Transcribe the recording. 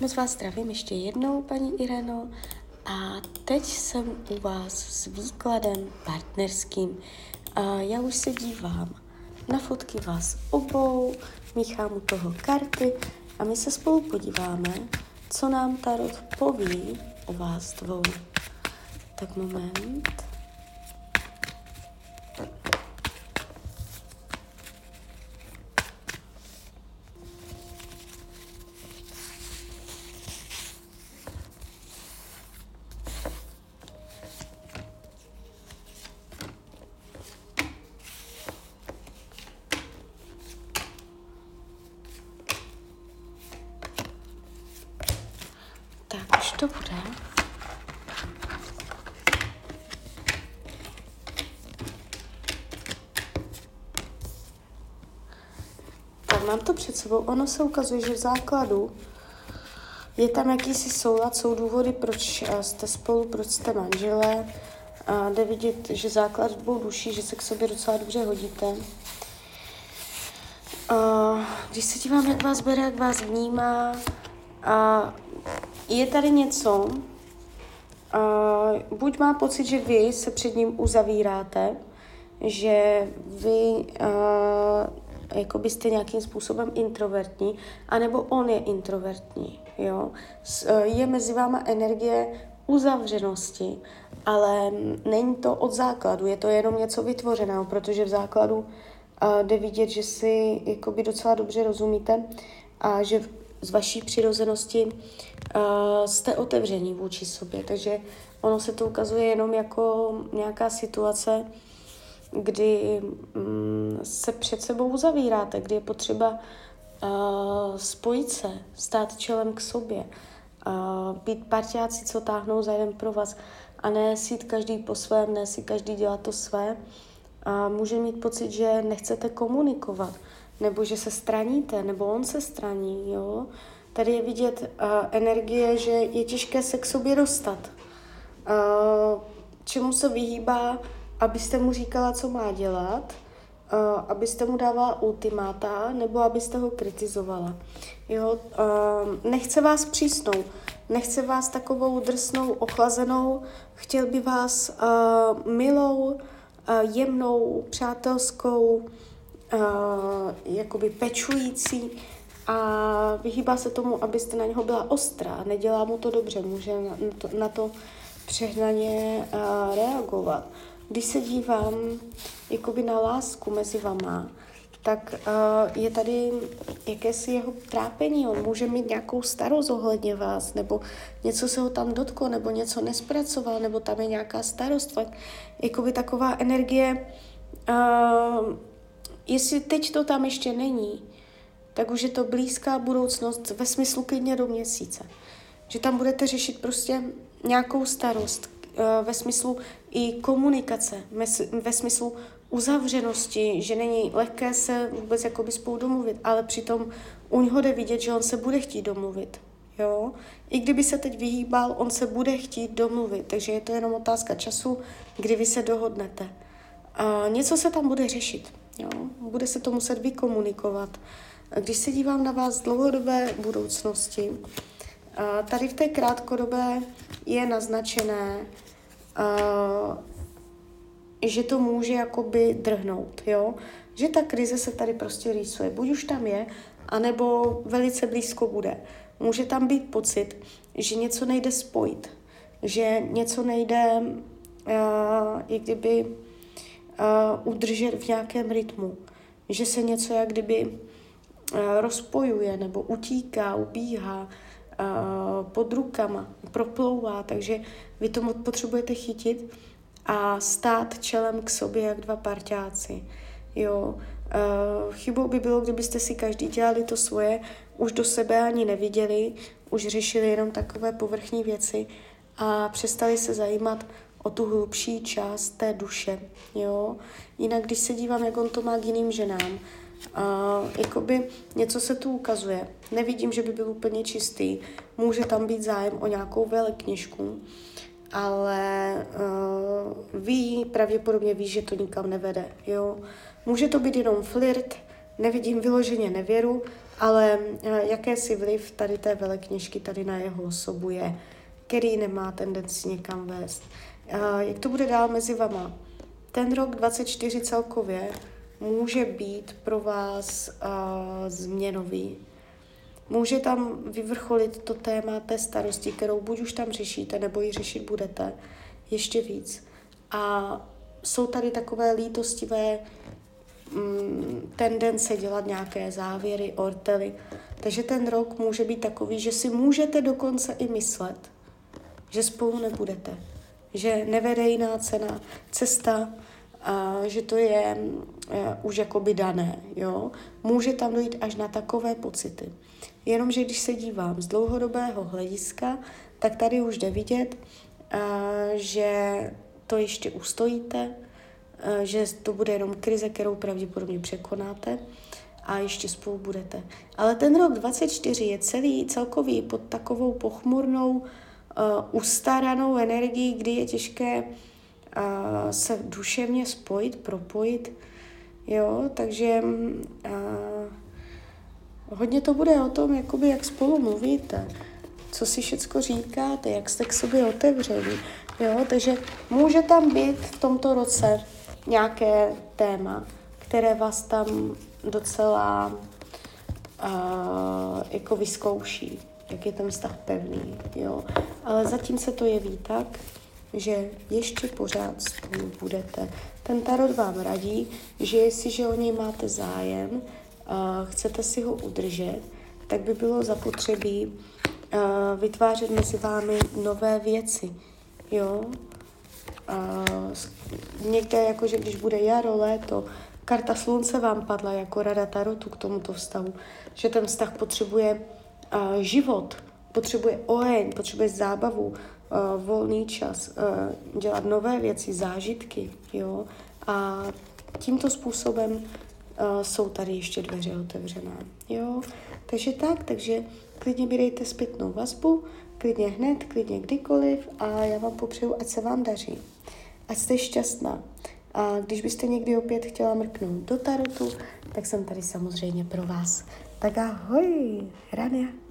Moc vás zdravím ještě jednou, paní Ireno. A teď jsem u vás s výkladem partnerským. A já už se dívám na fotky vás obou, míchám u toho karty a my se spolu podíváme, co nám Tarot poví o vás dvou. Tak moment. To bude. Tak, mám to před sebou. Ono se ukazuje, že v základu je tam jakýsi soulad, jsou důvody, proč eh, jste spolu, proč jste manželé. A jde vidět, že základ dvou duší, že se k sobě docela dobře hodíte. A když se dívám, jak vás bere, jak vás vnímá, a je tady něco, uh, buď má pocit, že vy se před ním uzavíráte, že vy uh, jako byste nějakým způsobem introvertní, anebo on je introvertní, jo. S, uh, je mezi váma energie uzavřenosti, ale není to od základu, je to jenom něco vytvořeného, protože v základu uh, jde vidět, že si jakoby docela dobře rozumíte a že z vaší přirozenosti uh, jste otevření vůči sobě, takže ono se to ukazuje jenom jako nějaká situace, kdy um, se před sebou uzavíráte, kdy je potřeba uh, spojit se, stát čelem k sobě, uh, být partiáci, co táhnou za jeden pro vás a ne si každý po svém, ne si každý dělat to své. A může mít pocit, že nechcete komunikovat, nebo že se straníte, nebo on se straní, jo. Tady je vidět uh, energie, že je těžké se k sobě dostat. Uh, čemu se vyhýbá, abyste mu říkala, co má dělat, uh, abyste mu dávala ultimáta, nebo abyste ho kritizovala. Jo, uh, nechce vás přísnou, nechce vás takovou drsnou, ochlazenou, chtěl by vás uh, milou, uh, jemnou, přátelskou, uh, jakoby pečující a vyhýbá se tomu, abyste na něho byla ostrá. Nedělá mu to dobře, může na to, na to přehnaně uh, reagovat. Když se dívám jakoby na lásku mezi vama, tak uh, je tady jakési jeho trápení. On může mít nějakou starost ohledně vás, nebo něco se ho tam dotklo, nebo něco nespracoval, nebo tam je nějaká starost. Jakoby taková energie, uh, Jestli teď to tam ještě není, tak už je to blízká budoucnost ve smyslu klidně do měsíce. Že tam budete řešit prostě nějakou starost eh, ve smyslu i komunikace, ve smyslu uzavřenosti, že není lehké se vůbec jakoby spolu domluvit, ale přitom u něho jde vidět, že on se bude chtít domluvit. Jo? I kdyby se teď vyhýbal, on se bude chtít domluvit, takže je to jenom otázka času, kdy vy se dohodnete. A něco se tam bude řešit. Jo? Bude se to muset vykomunikovat. Když se dívám na vás dlouhodobé budoucnosti, tady v té krátkodobé je naznačené, že to může jakoby drhnout, jo? Že ta krize se tady prostě rýsuje. Buď už tam je, anebo velice blízko bude. Může tam být pocit, že něco nejde spojit, že něco nejde, uh, i kdyby uh, udržet v nějakém rytmu, že se něco jak kdyby uh, rozpojuje nebo utíká, ubíhá uh, pod rukama, proplouvá, takže vy to potřebujete chytit a stát čelem k sobě jak dva parťáci. Jo, uh, chybou by bylo, kdybyste si každý dělali to svoje, už do sebe ani neviděli, už řešili jenom takové povrchní věci a přestali se zajímat o tu hlubší část té duše, jo. Jinak, když se dívám, jak on to má k jiným ženám, a jakoby něco se tu ukazuje. Nevidím, že by byl úplně čistý. Může tam být zájem o nějakou velekněžku, ale uh, ví, pravděpodobně ví, že to nikam nevede, jo. Může to být jenom flirt, nevidím vyloženě nevěru, ale uh, jakési vliv tady té velekněžky tady na jeho osobu je, který nemá tendenci někam vést. Jak to bude dál mezi vama? Ten rok 24 celkově může být pro vás uh, změnový. Může tam vyvrcholit to téma té starosti, kterou buď už tam řešíte, nebo ji řešit budete ještě víc. A jsou tady takové lítostivé mm, tendence dělat nějaké závěry, ortely. Takže ten rok může být takový, že si můžete dokonce i myslet, že spolu nebudete. Že nevede jiná cena, cesta, a že to je, je už jakoby dané. Jo? Může tam dojít až na takové pocity. Jenomže když se dívám z dlouhodobého hlediska, tak tady už jde vidět, a, že to ještě ustojíte, a, že to bude jenom krize, kterou pravděpodobně překonáte a ještě spolu budete. Ale ten rok 24 je celý celkový pod takovou pochmurnou, uh, ustaranou energií, kdy je těžké uh, se duševně spojit, propojit, jo, takže uh, hodně to bude o tom, jakoby, jak spolu mluvíte, co si všecko říkáte, jak jste k sobě otevření, jo, takže může tam být v tomto roce nějaké téma, které vás tam docela uh, jako vyzkouší, jak je ten vztah pevný, jo. Ale zatím se to jeví tak, že ještě pořád spolu budete. Ten tarot vám radí, že jestliže o něj máte zájem, a chcete si ho udržet, tak by bylo zapotřebí uh, vytvářet mezi vámi nové věci. Jo? Uh, někde, jakože když bude jaro, léto, karta slunce vám padla jako rada tarotu k tomuto vztahu, že ten vztah potřebuje uh, život, potřebuje oheň, potřebuje zábavu, uh, volný čas, uh, dělat nové věci, zážitky, jo. A tímto způsobem uh, jsou tady ještě dveře otevřená, jo. Takže tak, takže klidně mi dejte zpětnou vazbu, klidně hned, klidně kdykoliv a já vám popřeju, ať se vám daří. Ať jste šťastná. A když byste někdy opět chtěla mrknout do tarotu, tak jsem tady samozřejmě pro vás. Tak ahoj, Rania.